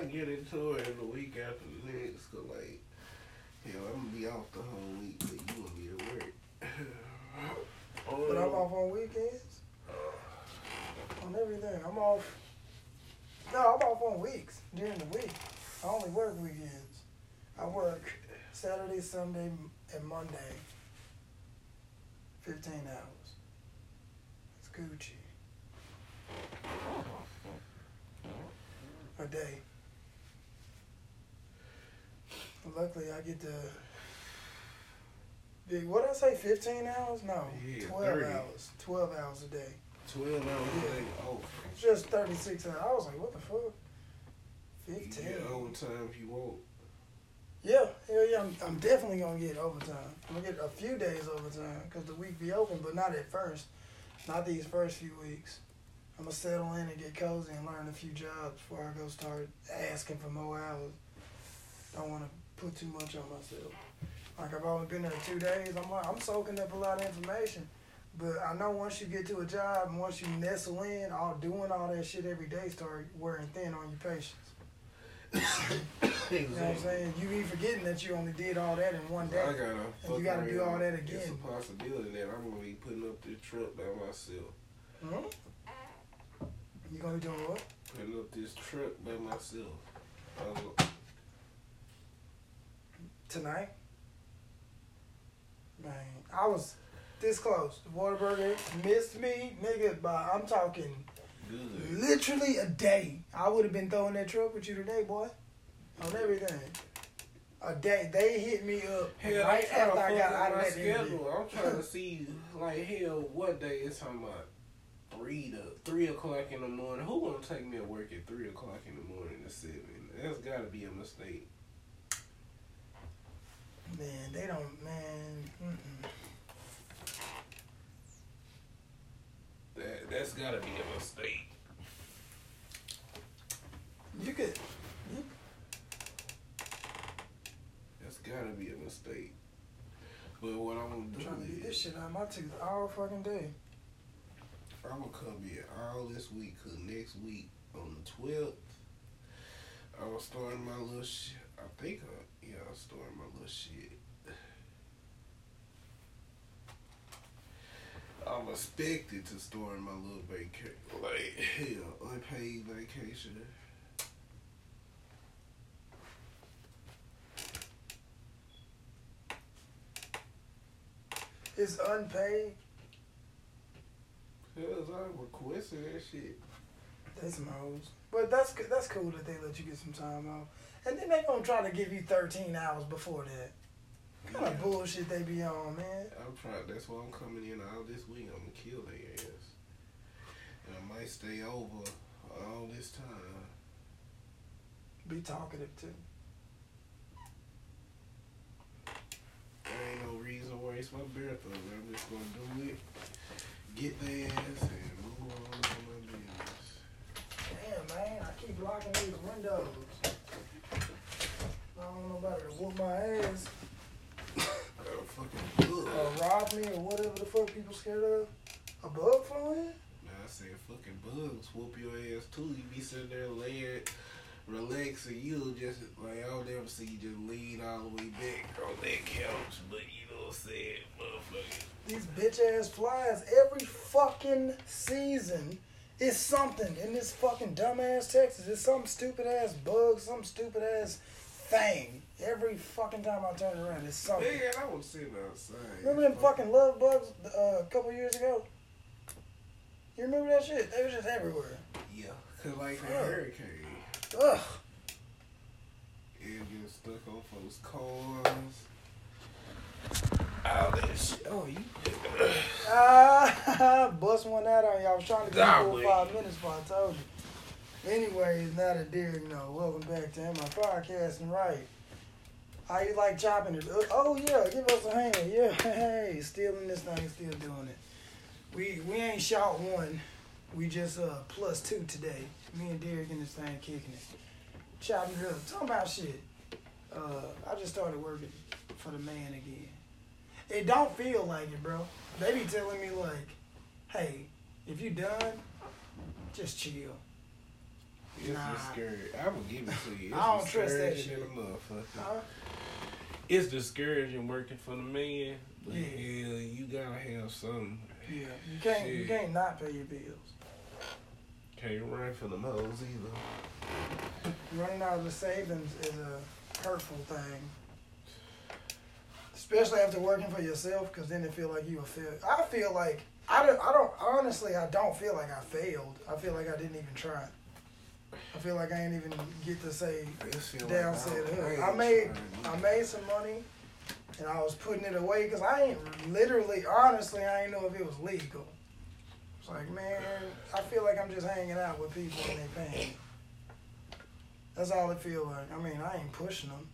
I get into it in the week after the next, cause like, hell, I'm gonna be off the whole week, but you gonna be at work. But I'm off on weekends. On everything. I'm off. No, I'm off on weeks during the week. I only work weekends. I work Saturday, Sunday, and Monday. 15 hours. It's Gucci. A day. Luckily, I get to. Big, what did I say? 15 hours? No. Yeah, 12 30. hours. 12 hours a day. Twelve hours a day. It's oh. just 36 hours. I was like, what the fuck? You 15. get overtime if you want. Yeah, hell yeah, I'm, I'm definitely gonna get overtime. I'm gonna get a few days overtime because the week be open, but not at first. Not these first few weeks. I'm gonna settle in and get cozy and learn a few jobs before I go start asking for more hours. Don't want to put too much on myself. Like I've only been there two days. I'm like, I'm soaking up a lot of information, but I know once you get to a job and once you nestle in, all doing all that shit every day start wearing thin on your patience. You know what I'm saying? You be forgetting that you only did all that in one day. I gotta. And you gotta do all that It's again. a possibility that I'm gonna be putting up this truck by myself. Hmm? You gonna be doing what? Putting up this truck by myself. I was, Tonight? Man, I was this close. The Whataburger missed me, nigga, but I'm talking good. literally a day. I would have been throwing that truck with you today, boy. On everything. A day. They hit me up Hell, right I'm after to I got out of with my that interview. schedule. I'm trying to see, like, hell, what day it's talking about? Three to three o'clock in the morning. Who gonna take me to work at three o'clock in the morning to seven? That's gotta be a mistake. Man, they don't, man. Mm-mm. That that's gotta be a mistake. You could, That's gotta be a mistake. But what I'm I'm gonna do. trying to get this is shit out of my tooth all fucking day. I'm gonna come here all this week. Cause next week on the twelfth, I'm starting my little shit. I think I yeah I'm starting my little shit. I'm expected to start my little vacation, like hell, unpaid vacation. It's unpaid. Cause I requested that shit. They some hoes. But that's that's cool that they let you get some time off. And then they gonna try to give you 13 hours before that. What kind of bullshit they be on, man? I'm trying. That's why I'm coming in all this week. I'm gonna kill their ass, and I might stay over all this time. Be talkative too. There ain't no reason why it's my birthday. I'm just gonna do it, get their ass, and move on with my business. Damn, man, I keep locking these windows. I don't want nobody to whoop my ass fucking or bug. rob me or whatever the fuck people scared of. A bug flying? Now I said fucking bugs whoop your ass too. You be sitting there laying, relaxing. You just like I'll never see you just lean all the way back on that couch, but you know what I'm saying, motherfucker. These bitch ass flies every fucking season is something in this fucking dumbass Texas. It's some stupid ass bug, some stupid ass thing. Every fucking time I turn around, it's something. Man, I was sitting outside. Remember them fucking love bugs uh, a couple years ago? You remember that shit? They was just everywhere. Yeah, cause like the hurricane, Ugh. it gets stuck on folks' cars. All that shit. Oh, you. Ah, bust one out on y'all. I was trying to get Nah, four or five minutes but I told you. Anyways, now that Derek know, welcome back to I Podcasting Right. How you like chopping it? Uh, Oh yeah, give us a hand. Yeah, hey, still in this thing, still doing it. We we ain't shot one. We just uh plus two today. Me and Derek in this thing kicking it. Chopping it up. Talking about shit. Uh I just started working for the man again. It don't feel like it, bro. They be telling me like, hey, if you done, just chill. It's Nah. discouraging. I will give it to you. It's I don't trust that shit. motherfucker. Huh? It's discouraging working for the man, but Yeah. hell, you gotta have something. Yeah, you can't you can't not pay your bills. Can't run for the hoes either. Running out of the savings is a hurtful thing. Especially after working for yourself, because then it feel like you a fail. I feel like I don't. I don't. Honestly, I don't feel like I failed. I feel like I didn't even try. I feel like I ain't even get to say I just feel down like said I, I made I made some money, and I was putting it away because I ain't literally, honestly, I ain't know if it was legal. It's like, man, I feel like I'm just hanging out with people and they paying. That's all it feel like. I mean, I ain't pushing them.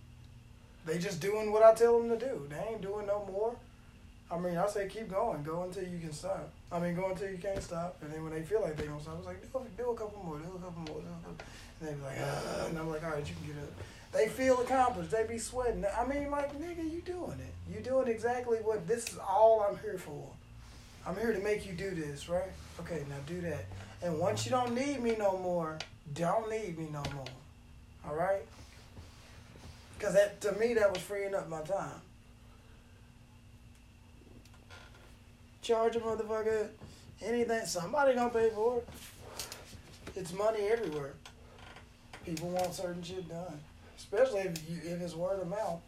They just doing what I tell them to do. They ain't doing no more. I mean, I say keep going, go until you can stop. I mean, go until you can't stop. And then when they feel like they gonna stop, it's like do, do a couple more, do a couple more, do a couple. And they be like, ah, and I'm like, all right, you can get up. They feel accomplished. They be sweating. I mean, like, nigga, you doing it. You doing exactly what. This is all I'm here for. I'm here to make you do this, right? Okay, now do that. And once you don't need me no more, don't need me no more. All right? Because that to me, that was freeing up my time. Charge a motherfucker anything. Somebody gonna pay for it. It's money everywhere. People want certain shit done, especially if you if it's word of mouth.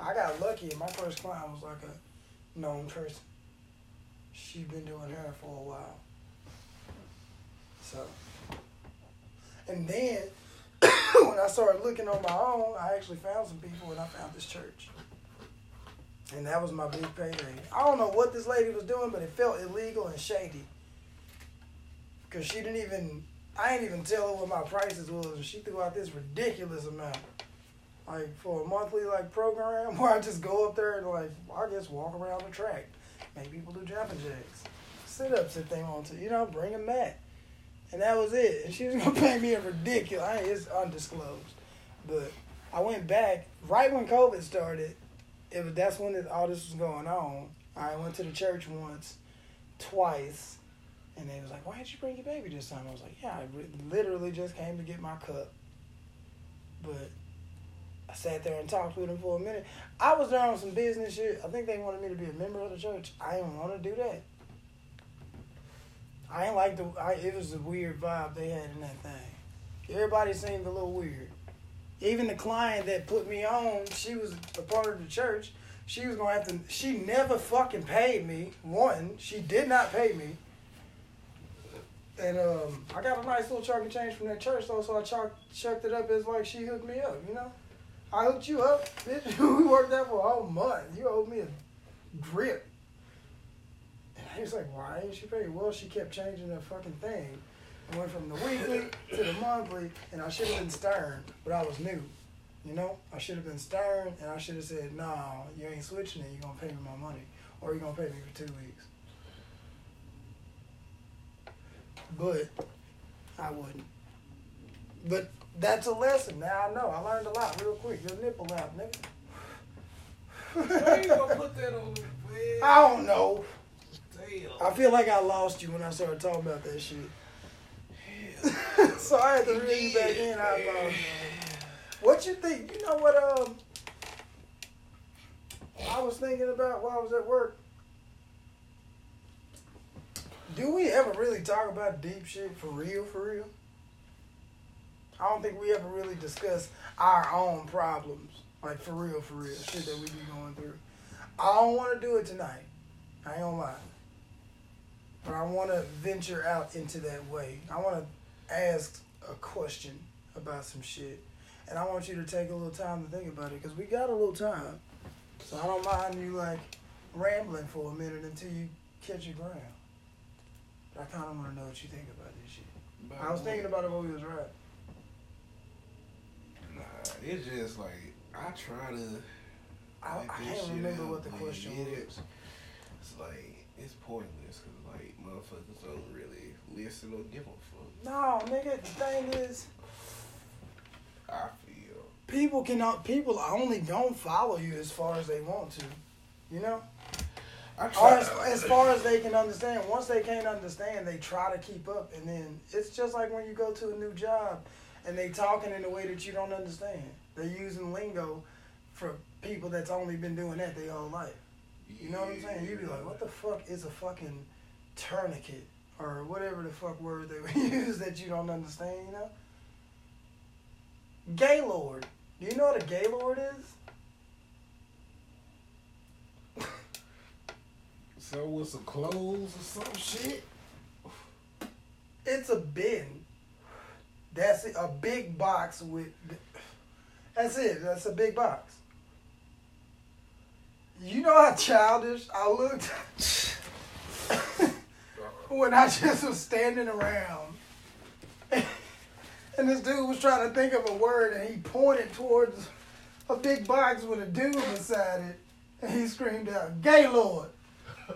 I got lucky, my first client was like a known person. She'd been doing hair for a while. So, and then when I started looking on my own, I actually found some people, and I found this church. And that was my big payday. I don't know what this lady was doing, but it felt illegal and shady. Cause she didn't even, I ain't even tell her what my prices was, and she threw out this ridiculous amount, like for a monthly like program where I just go up there and like I guess walk around the track, make people do jumping jacks, sit ups if they want to, you know, bring a mat, and that was it. And she was gonna pay me a ridiculous, I, it's undisclosed, but I went back right when COVID started was that's when it, all this was going on. I went to the church once, twice, and they was like, "Why did you bring your baby this time?" I was like, "Yeah, I re- literally just came to get my cup." But I sat there and talked with them for a minute. I was there on some business shit. I think they wanted me to be a member of the church. I didn't want to do that. I ain't like the. I, it was a weird vibe they had in that thing. Everybody seemed a little weird even the client that put me on, she was a part of the church. She was gonna have to. She never fucking paid me. One, she did not pay me. And um, I got a nice little chunk of change from that church, though, so I chuck, chucked it up as like she hooked me up. You know, I hooked you up. Bitch. we worked out for a whole month. You owed me a grip. And he was like, "Why ain't she pay?" Well, she kept changing the fucking thing. I went from the weekly to the monthly, and I should have been stern, but I was new. You know, I should have been stern, and I should have said, "No, you ain't switching it. You're gonna pay me my money, or you're gonna pay me for two weeks." But I wouldn't. But that's a lesson. Now I know. I learned a lot real quick. Your nipple out, nigga. Why you gonna put that on the bed? I don't know. Damn. I feel like I lost you when I started talking about that shit. so I had to reel you back in. I apologize. What you think? You know what? Um, I was thinking about while I was at work. Do we ever really talk about deep shit for real? For real? I don't think we ever really discuss our own problems, like for real, for real, shit that we be going through. I don't want to do it tonight. I ain't gonna lie. But I want to venture out into that way. I want to ask a question about some shit. And I want you to take a little time to think about it because we got a little time. So I don't mind you like rambling for a minute until you catch your ground. But I kind of want to know what you think about this shit. I was thinking about it when we was right. Nah, it's just like I try to. I, I can't remember out, what the but question it- was. It's like it's pointless because like motherfuckers don't really listen or give a fuck. No, nigga, the thing is, I feel. people cannot. Uh, people only gonna follow you as far as they want to. You know. As, as far as they can understand. Once they can't understand, they try to keep up, and then it's just like when you go to a new job, and they talking in a way that you don't understand. They're using lingo for people that's only been doing that their whole life. You know what I'm saying? You'd be like, what the fuck is a fucking tourniquet? Or whatever the fuck word they would use that you don't understand, you know? Gaylord. Do you know what a Gaylord is? So with some clothes or some shit. It's a bin. That's it, a big box with. That's it. That's a big box. You know how childish I looked when I just was standing around, and this dude was trying to think of a word, and he pointed towards a big box with a dude beside it, and he screamed out, "Gaylord!"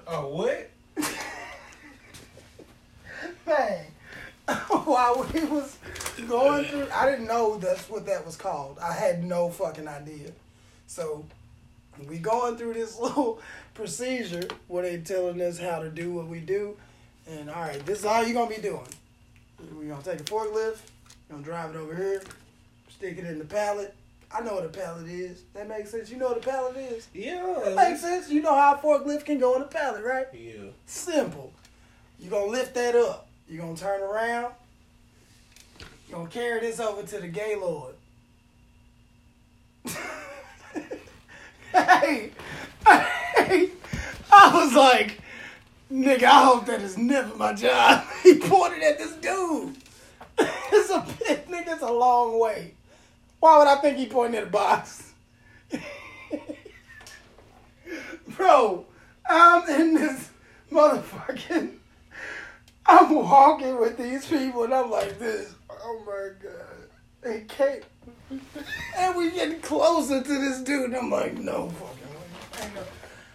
A what? Bang. While we was going through, I didn't know that's what that was called. I had no fucking idea. So we going through this little procedure where they telling us how to do what we do. And all right, this is all you're gonna be doing. We're gonna take a forklift, gonna drive it over here, stick it in the pallet. I know what a pallet is. That makes sense. You know what a pallet is? Yeah. That makes sense. You know how a forklift can go in a pallet, right? Yeah. Simple. You're gonna lift that up. You're gonna turn around. You're gonna carry this over to the Gaylord. hey, hey, I was like, nigga, I hope that is never my job. he pointed at this dude. it's a nigga, it's a long way. Why would I think he pointed at a box? Bro, I'm in this motherfucking. I'm walking with these people and I'm like this. Oh my god. They can't. And we getting closer to this dude. And I'm like, no fucking way.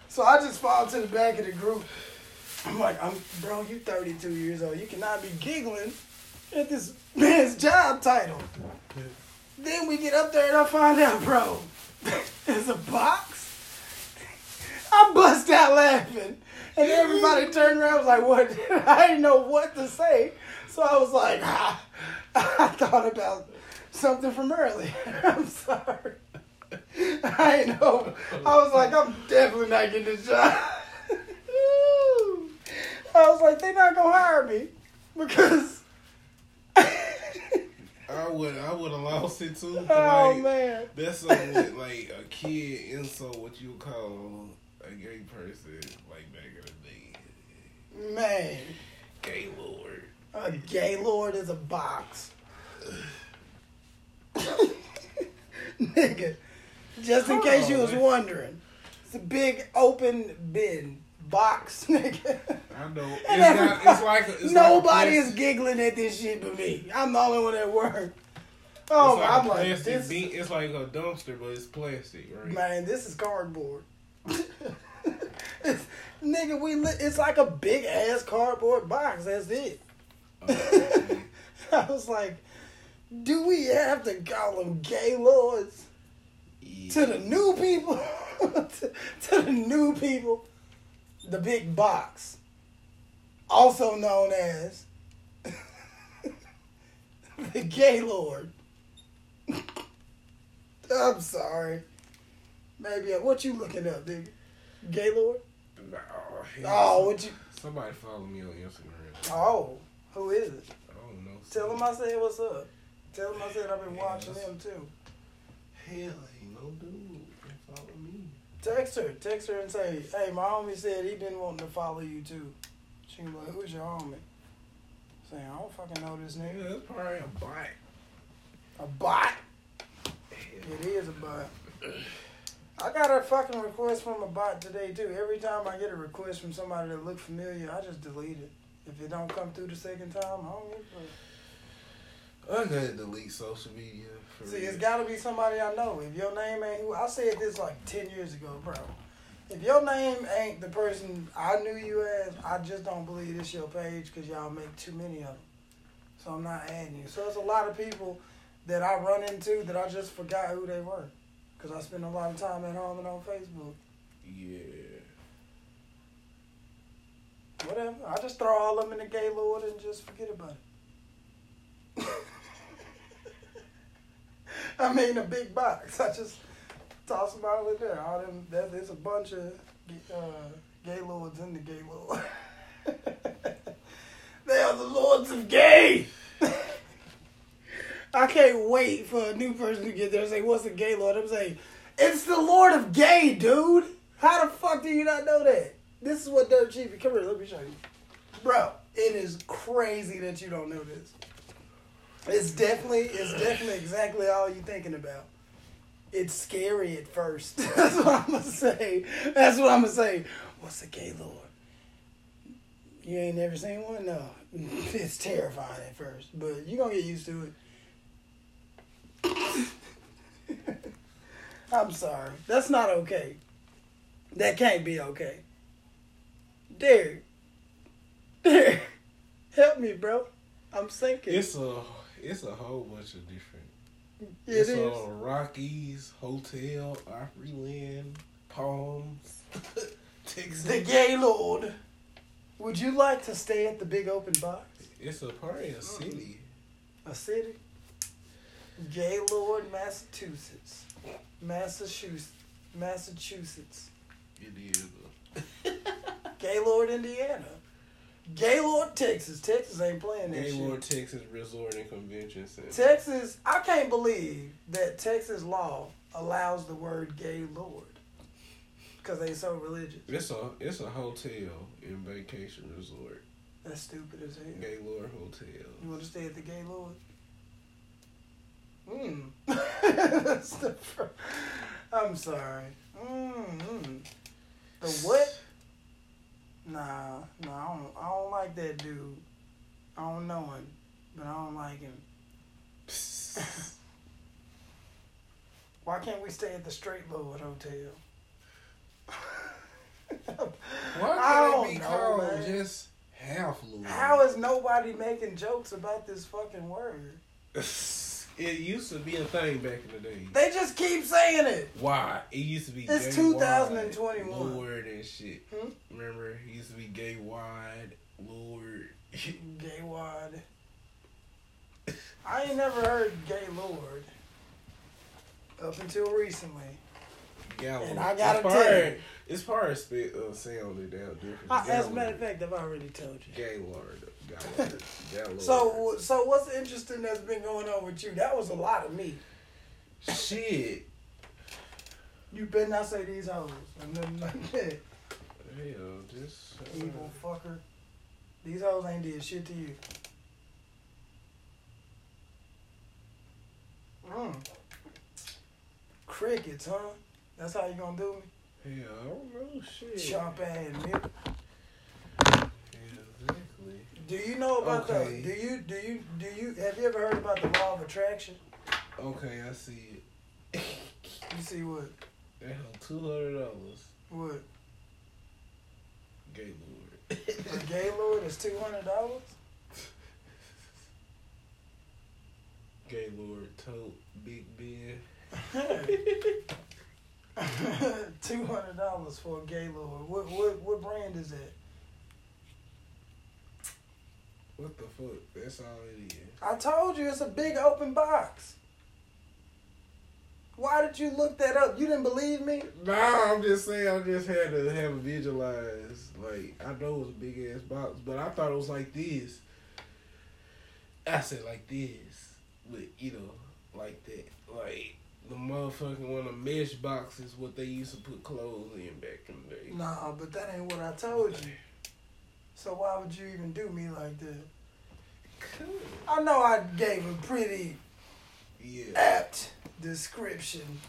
So I just fall to the back of the group. I'm like, I'm bro, you 32 years old. You cannot be giggling at this man's job title. Then we get up there and I find out, bro, there's a box. I bust out laughing. And everybody turned around was like, what? I didn't know what to say. So I was like, ah, I thought about something from earlier. I'm sorry. I know. I was like, I'm definitely not getting this job. I was like, they're not to hire me because. I would I would have lost it too. oh, like, man. That's something that, like a kid insult what you call a gay person like back in the day. Man. Gay lord. A Gaylord is a box. Nigga, just in case you was wondering, it's a big open bin box, nigga. I know. It's, not, it's like it's Nobody like is giggling at this shit but me. I'm the only one at work. Oh, like I'm like, this, bean- It's like a dumpster, but it's plastic, right? man, this is cardboard. it's, nigga, we li- it's like a big ass cardboard box. That's it. Uh, I was like, do we have to call them gay lords? yeah. To the new people? to, to the new people? The big box. Also known as the Gaylord. I'm sorry. Maybe what you looking up, nigga? Gay lord? Nah, Oh, what you? Somebody follow me on Instagram. Oh, who is it? I don't know. Tell him I said what's up. Tell him I said I've been watching him too. Hell, ain't no dude can follow me. Text her, text her and say, "Hey, my homie said he been wanting to follow you too." She be like, "Who's your homie?" Saying, "I don't fucking know this Yeah, nigga." that's probably a bot. A bot? It is a bot. I got a fucking request from a bot today too. Every time I get a request from somebody that look familiar, I just delete it. If it don't come through the second time, I don't give a fuck. I gotta delete social media. See, it's got to be somebody I know. If your name ain't who I said this like ten years ago, bro. If your name ain't the person I knew you as, I just don't believe this your page because y'all make too many of them. So I'm not adding you. So it's a lot of people that I run into that I just forgot who they were because I spend a lot of time at home and on Facebook. Yeah. Whatever. I just throw all of them in the gay lord and just forget about it. I mean, a big box. I just toss them all in there. All them. That, there's a bunch of uh, gay lords in the gay lord. they are the lords of gay. I can't wait for a new person to get there and say, "What's a gay lord?" I'm saying, "It's the Lord of Gay, dude." How the fuck do you not know that? This is what Dirt Cheapy. Come here, let me show you, bro. It is crazy that you don't know this. It's definitely, it's definitely exactly all you're thinking about. It's scary at first. That's what I'm gonna say. That's what I'm gonna say. What's a gay lord? You ain't never seen one? No. It's terrifying at first, but you're gonna get used to it. I'm sorry. That's not okay. That can't be okay. Derek. Derek. Help me, bro. I'm sinking. It's a it's a whole bunch of different. it it's is. uh, Rockies, Hotel, Opryland, Palms, Texas. The gay lord. Would you like to stay at the big open box? It's a part of a city. A city? Gaylord, Massachusetts. Massachusetts. Massachusetts. It is. Gaylord, Indiana. Gaylord, Texas. Texas ain't playing that shit. Gaylord, shit. Texas Resort and Convention Center. Texas, I can't believe that Texas law allows the word Gaylord. Because they so religious. It's a it's a hotel and vacation resort. That's stupid as hell. Gaylord Hotel. You want to stay at the Gaylord? Hmm. That's the fir- I'm sorry. Mm-hmm. The what? Nah, nah, I don't, I don't like that dude. I don't know him, but I don't like him. Why can't we stay at the Straight Lord Hotel? Why can't it be know, called man. just half Lord? How is nobody making jokes about this fucking word? It used to be a thing back in the day. They just keep saying it. Why? It used to be It's gay 2021. wide, Lord and shit. Hmm? Remember? It used to be gay wide, Lord. Gay wad. I ain't never heard gay lord up until recently. Gallo. And I gotta tell you. It's part of spit uh, sounding down different. I, as a matter of fact, I've already told you. Gaylord. Gaylord. So, so what's interesting that's been going on with you? That was a lot of me. shit. You better not say these hoes or nothing like that. Hell, just uh, Evil fucker. These hoes ain't did shit to you. Mm. Crickets, huh? That's how you gonna do me? Yeah, I don't know shit. Chomp ass nigga. Do you know about Okay. the? Do you do you do you have you ever heard about the law of attraction? Okay, I see it. You see what That two hundred dollars. what Gaylord. Gaylord is two hundred dollars. Gaylord tote Big Ben. two hundred dollars for a Gaylord. What what what brand is that? What the fuck? That's all it is. I told you it's a big open box. Why did you look that up? You didn't believe me? Nah, I'm just saying. I just had to have a visualize. Like I know it was a big ass box, but I thought it was like this. I said like this, but you know, like that. Like the motherfucking one of mesh boxes, what they used to put clothes in back in the day. Nah, but that ain't what I told you. So why would you even do me like that? Cool. I know I gave a pretty Yeah, apt description.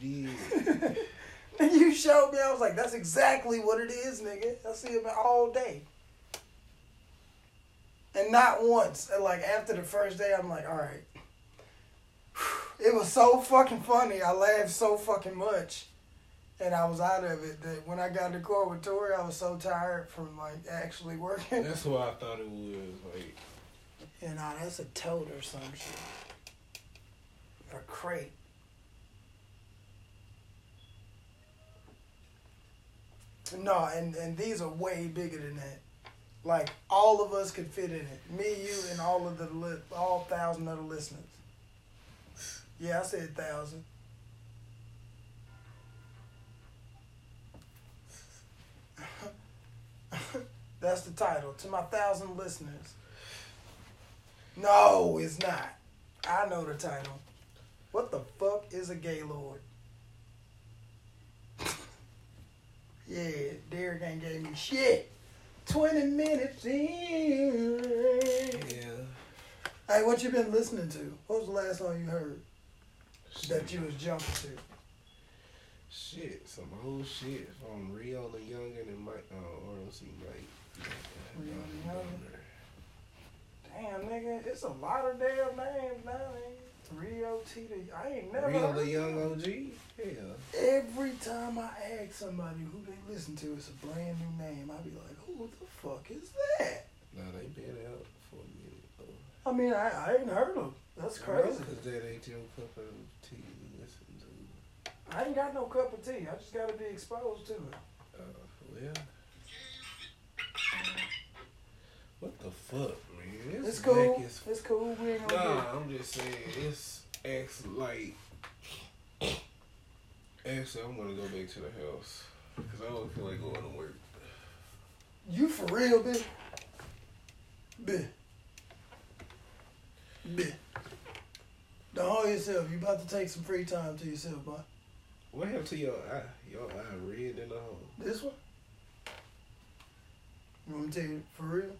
you did. And you showed me, I was like, that's exactly what it is, nigga. I see him all day. And not once. And like after the first day, I'm like, all right. It was so fucking funny. I laughed so fucking much. And I was out of it that when I got in the car with Tori, I was so tired from like actually working. That's what I thought it was. Like And nah, that's a tote or some shit. Or crate. No, and, and these are way bigger than that. Like all of us could fit in it. Me, you, and all of the li- all thousand other listeners. Yeah, I said thousand. That's the title to my thousand listeners. No, it's not. I know the title. What the fuck is a gaylord? yeah, Derek ain't gave me shit. 20 minutes in. Yeah. Hey, what you been listening to? What was the last song you heard that you was jumping to? Shit, some old shit from Rio the Youngin and Mike, uh, RMC Mike. Rio the Youngin? Damn, nigga, it's a lot of damn names now, nigga. Rio T. The, I ain't never Rio the Young. OG? Yeah. Every time I ask somebody who they listen to, it's a brand new name. I be like, who the fuck is that? Nah, they been out for a minute though. I mean, I, I ain't heard of. That's crazy. Because that ain't your cup of tea to listen to. I ain't got no cup of tea. I just got to be exposed to it. Uh, well. What the fuck, man? It's This cool. is It's cool. We ain't gonna Nah, I'm just saying it's ex like. Actually, I'm gonna go back to the house because I don't feel like going to work. You for real, bitch? Bitch. Bitch. Don't hold yourself. You about to take some free time to yourself, boy. What happened to your eye? Your eye red in the hole. This one? You want me to tell you for real?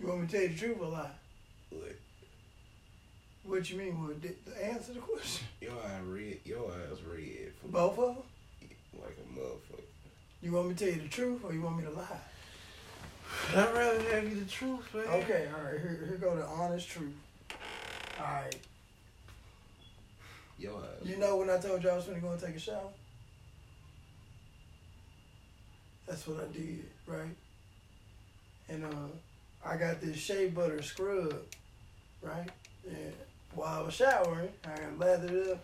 You want me to tell you the truth or lie? What? What you mean? What? The the answer the question? Your eye red. Your eyes red for Both of them? like a motherfucker. You want me to tell you the truth or you want me to lie? I'd rather have you the truth, man. Okay, all right. Here, here go the honest truth. All right. Your eyes. You know when I told you I was gonna go and take a shower? That's what I did, right? And uh, I got this shea butter scrub, right? And while I was showering, I lathered up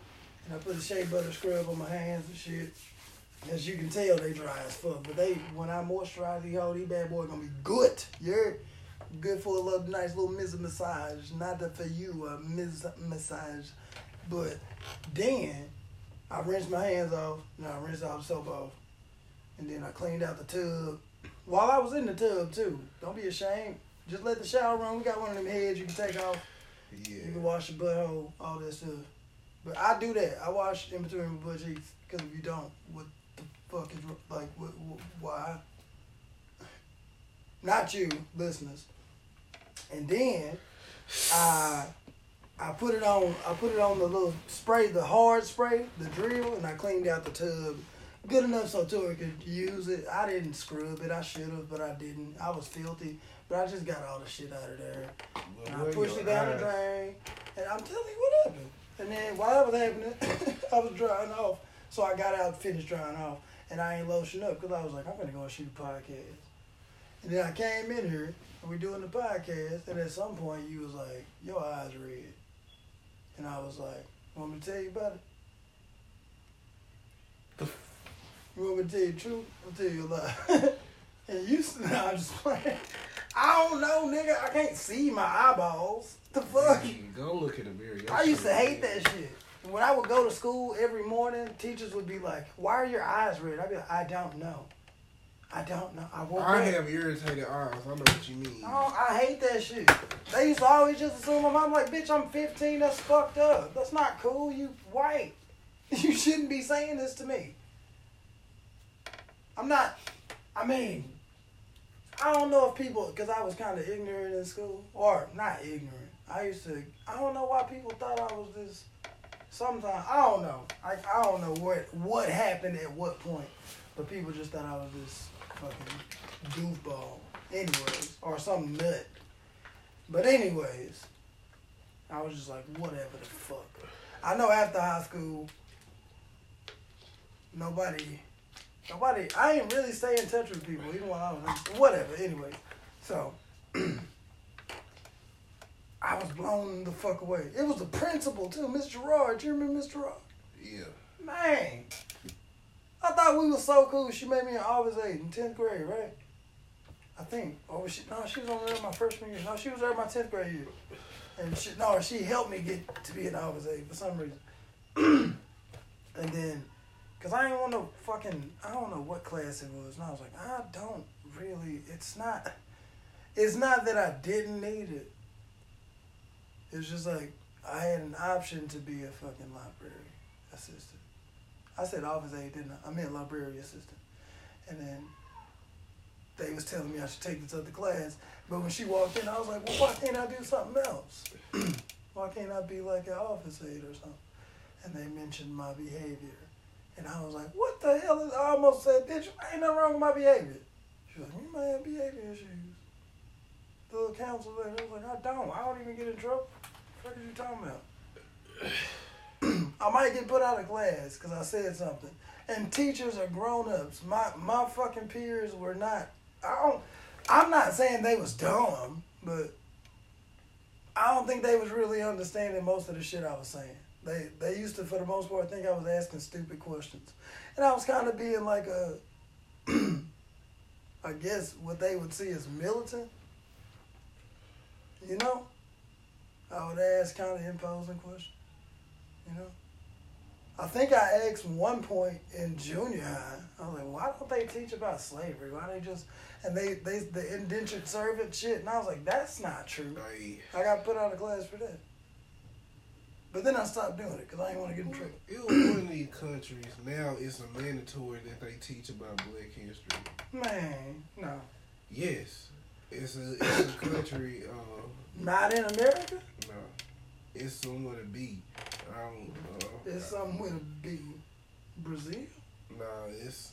and I put the shea butter scrub on my hands and shit. As you can tell, they dry as fuck. But they, when I moisturize these whole, these bad boys gonna be good. You're good for a little nice little mis massage. Not that for you, a mis massage. But then I rinsed my hands off. No, I rinsed off soap off. And then I cleaned out the tub. While I was in the tub too. Don't be ashamed. Just let the shower run. We got one of them heads you can take off. Yeah. You can wash your butthole, all that stuff. But I do that. I wash in between my butt cheeks. Because if you don't, what the fuck is wrong like? What, what, why? Not you, listeners. And then I I put it on. I put it on the little spray, the hard spray, the drill, and I cleaned out the tub. Good enough so Tori could use it. I didn't scrub it. I should have, but I didn't. I was filthy, but I just got all the shit out of there. Well, And I pushed it down the drain, and I'm telling you what happened. And then while that was happening, I was drying off. So I got out, finished drying off, and I ain't lotion up because I was like, I'm gonna go and shoot a podcast. And then I came in here, and we doing the podcast, and at some point you was like, your eyes red, and I was like, want me to tell you about it? You want me to tell you the truth? I'll tell you a lie. and you, nah, I'm just playing. I don't know, nigga. I can't see my eyeballs. The fuck? Man, Go look in the mirror. I used to hate that shit. When I would go to school every morning, teachers would be like, "Why are your eyes red?" I'd be like, "I don't know. I don't know. I woke I up." have irritated eyes. I know what you mean. Oh, I hate that shit. They used to always just assume I'm, I'm like, bitch, I'm 15. That's fucked up. That's not cool. You white. You shouldn't be saying this to me. I'm not. I mean, I don't know if people, because I was kind of ignorant in school, or not ignorant. I used to. I don't know why people thought I was this. Sometimes I don't know. I I don't know what what happened at what point, but people just thought I was this fucking goofball. Anyways, or some nut. But anyways, I was just like, whatever the fuck. I know after high school, nobody, nobody. I ain't really stay in touch with people even while I was whatever. Anyway, so I was blown the fuck away. It was the principal too, Miss Gerard. You remember Miss Gerard? Yeah. Man, I thought we was so cool. She made me an office aide in tenth grade, right? I think. Or was she? No, she was over there my freshman year. No, she was there my tenth grade year. and she no, she helped me get to be an office aide for some reason. and then, cause I didn't want no fucking, I don't know what class it was, and I was like, I don't really. It's not. It's not that I didn't need it. It's just like I had an option to be a fucking library assistant. I said office aide, didn't I? I meant library assistant. And then they was telling me I should take this other class. But when she walked in, I was like, well, why can't I do something else? why can't I be like an office aide or something? And they mentioned my behavior. And I was like, what the hell is, I almost said, bitch, ain't nothing wrong with my behavior. She was like, you might have behavior issues. The little counselor, I was like, I don't. I don't even get in trouble. What are you talking about? I might get put out of class because I said something. And teachers are grown ups. My my fucking peers were not. I don't. I'm not saying they was dumb, but I don't think they was really understanding most of the shit I was saying. They they used to, for the most part, think I was asking stupid questions, and I was kind of being like a, I guess what they would see as militant. You know, I would ask kind of imposing questions. You know. I think I asked one point in junior high. I was like, why don't they teach about slavery? Why they just and they they the indentured servant shit? And I was like, that's not true. I got put out of class for that. But then I stopped doing it because I didn't want to get in trouble. it was one of these countries. Now it's a mandatory that they teach about Black history. Man, no, Yes, it's a it's a country. Uh, not in America. no, it's somewhere to be. I don't. Uh, It's something with a B. Brazil. Nah, it's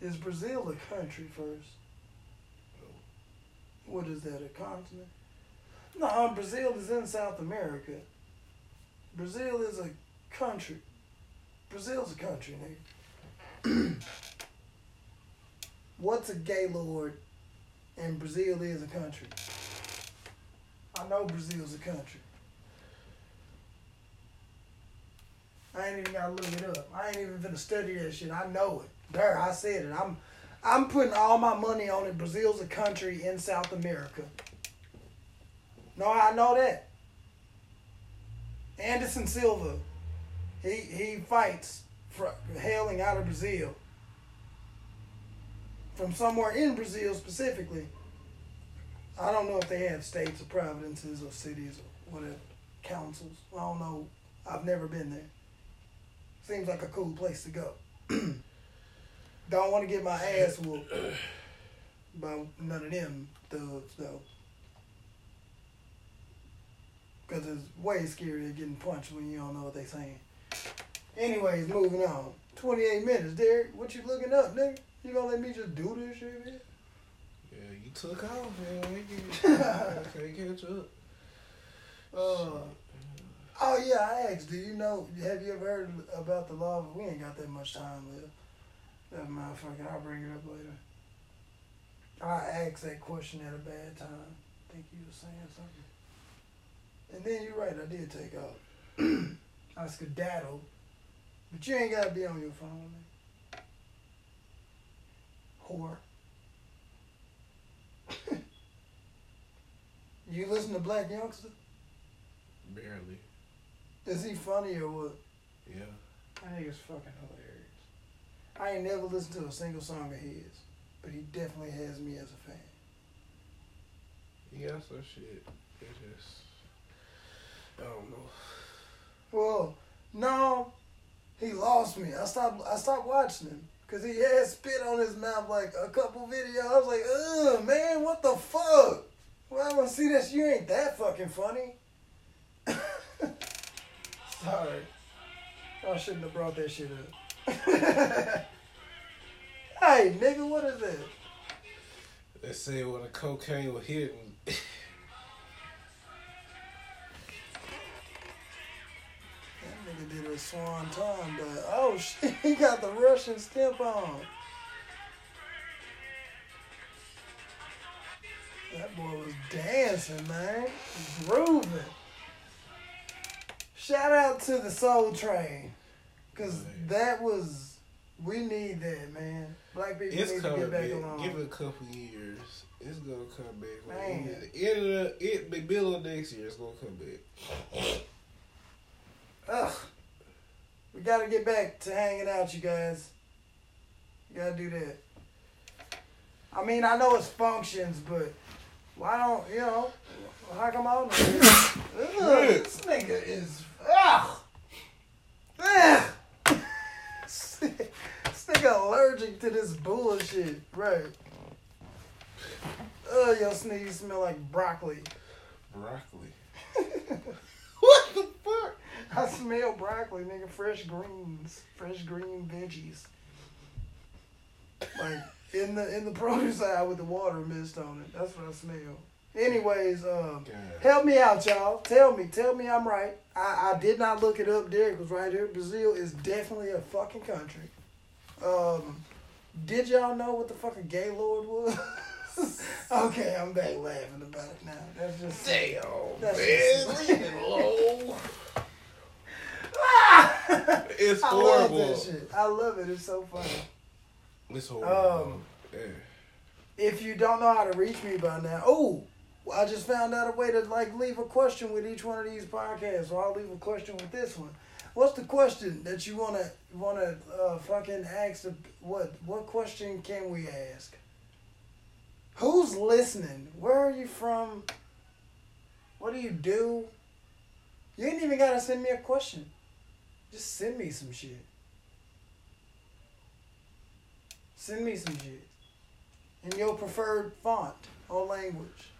Is Brazil a country first? What is that? A continent? No, um, Brazil is in South America. Brazil is a country. Brazil's a country, nigga. What's a gaylord? And Brazil is a country. I know Brazil's a country. I ain't even gotta look it up. I ain't even gonna study that shit. I know it. There, I said it. I'm I'm putting all my money on it. Brazil's a country in South America. No, I know that. Anderson Silva, he he fights for hailing out of Brazil. From somewhere in Brazil specifically. I don't know if they have states or provinces or cities or whatever, councils. I don't know. I've never been there. Seems like a cool place to go. don't want to get my ass whooped by none of them thugs though. Because it's way scarier getting punched when you don't know what they saying. Anyways, moving on. 28 minutes, Derek. What you looking up, nigga? You gonna let me just do this shit, man? yeah. You took off, man. We can, can't catch up. Uh, oh, yeah, I asked, do you know, have you ever heard about the law? We ain't got that much time left. That motherfucker, I'll bring it up later. I asked that question at a bad time. think you was saying something. And then you're right, I did take off. I skedaddled. But you ain't gotta be on your phone, man. Whore. you listen to Blac Youngsta? Barely. Is he funny or what? Yeah. I think it's fucking hilarious. I ain't never listened to a single song of his, but he definitely has me as a fan. He got some shit. It's just. I don't know. Well, no, he lost me. I stopped. I stopped watching him because he had spit on his mouth like a couple videos. I was like, ugh, man, what the fuck? Well, I want to see this. You ain't that fucking funny. Sorry, I shouldn't have brought that shit up. hey, nigga, what is that? They say when the cocaine was hitting. That nigga did a swan time, but oh shit, he got the Russian stamp on. That boy was dancing, man, grooving. Shout out to the Soul Train, cause oh, Right. that was we need that, man. Black people It's need to get back back. along. Give it a couple years. It's gonna come back. Man. the end of the it, middle of next year, it's gonna come back. Ugh. We gotta get back to hanging out, you guys. You gotta do that. I mean, I know it's functions, but why don't you know? How come I don't? Ugh, this nigga is ugh. Ugh. this nigga allergic to this bullshit, right? Ugh, your sneeze smell like broccoli. Broccoli. What the fuck? I smell broccoli, nigga. Fresh greens, fresh green veggies. Like in the in the produce aisle with the water mist on it. That's what I smell. Anyways, um, help me out, y'all. Tell me, tell me I'm right. I, I did not look it up. Derek was right here. Brazil is definitely a fucking country. Um, did y'all know what the fucking gaylord was? okay, I'm back laughing about it now. That's just Damn, That's man. just- Leave it alone. Ah! It's I love horrible. that shit. I love it. It's so funny. It's horrible. Um. If you don't know how to reach me by now, oh, I just found out a way to like leave a question with each one of these podcasts. So I'll leave a question with this one. What's the question that you wanna wanna uh, fucking ask? The, what what question can we ask? Who's listening? Where are you from? What do you do? You ain't even gotta send me a question. Just send me some shit. Send me some shit in your preferred font or language.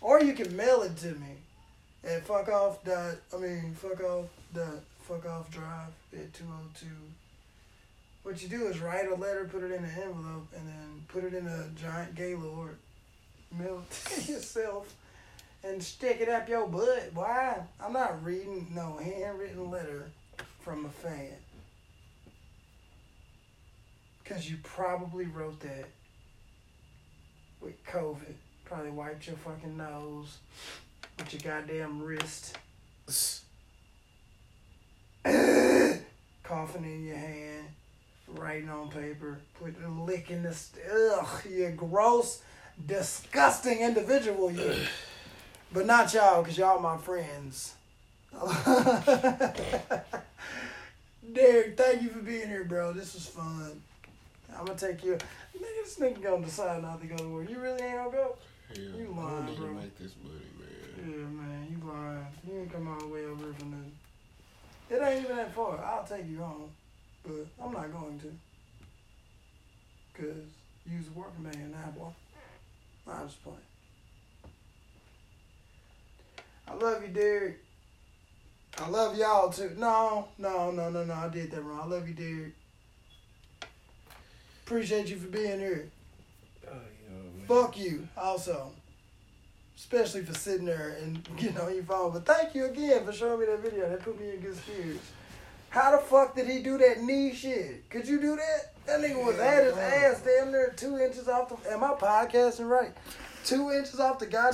Or you can mail it to me at fuck off dot I mean fuck off dot fuck off drive at two oh two. What you do is write a letter, put it in an envelope, and then put it in a giant gaylord, mail it to yourself, and stick it up your butt. Why? I'm not reading no handwritten letter from a fan. Because you probably wrote that with COVID. Probably wiped your fucking nose with your goddamn wrist. Coughing in your hand, writing on paper, putting lick in the. St- Ugh, you gross, disgusting individual, you. But not y'all, because y'all my friends. Derek, thank you for being here, bro. This was fun. I'm gonna take you. Nigga, this nigga gonna decide not to go to work. You really ain't gonna go? Hell, You I lying, don't bro. make this money, man. Yeah, man. you lying. You ain't come all the way over for nothing. It ain't even that far. I'll take you home, but I'm not going to. Cause you's a working man now, boy. I'm just playing. I love you, Derek. I love y'all too. No, no, no, no, no. I did that wrong. I love you, Derek. Appreciate you for being here. Oh, man. Fuck you, also. Especially for sitting there and getting on your phone. But thank you again for showing me that video. That put me in good spirits. How the fuck did he do that knee shit? Could you do that? That nigga was Yeah, at his ass damn near two inches off the. Am I podcasting right? Two inches off the goddamn.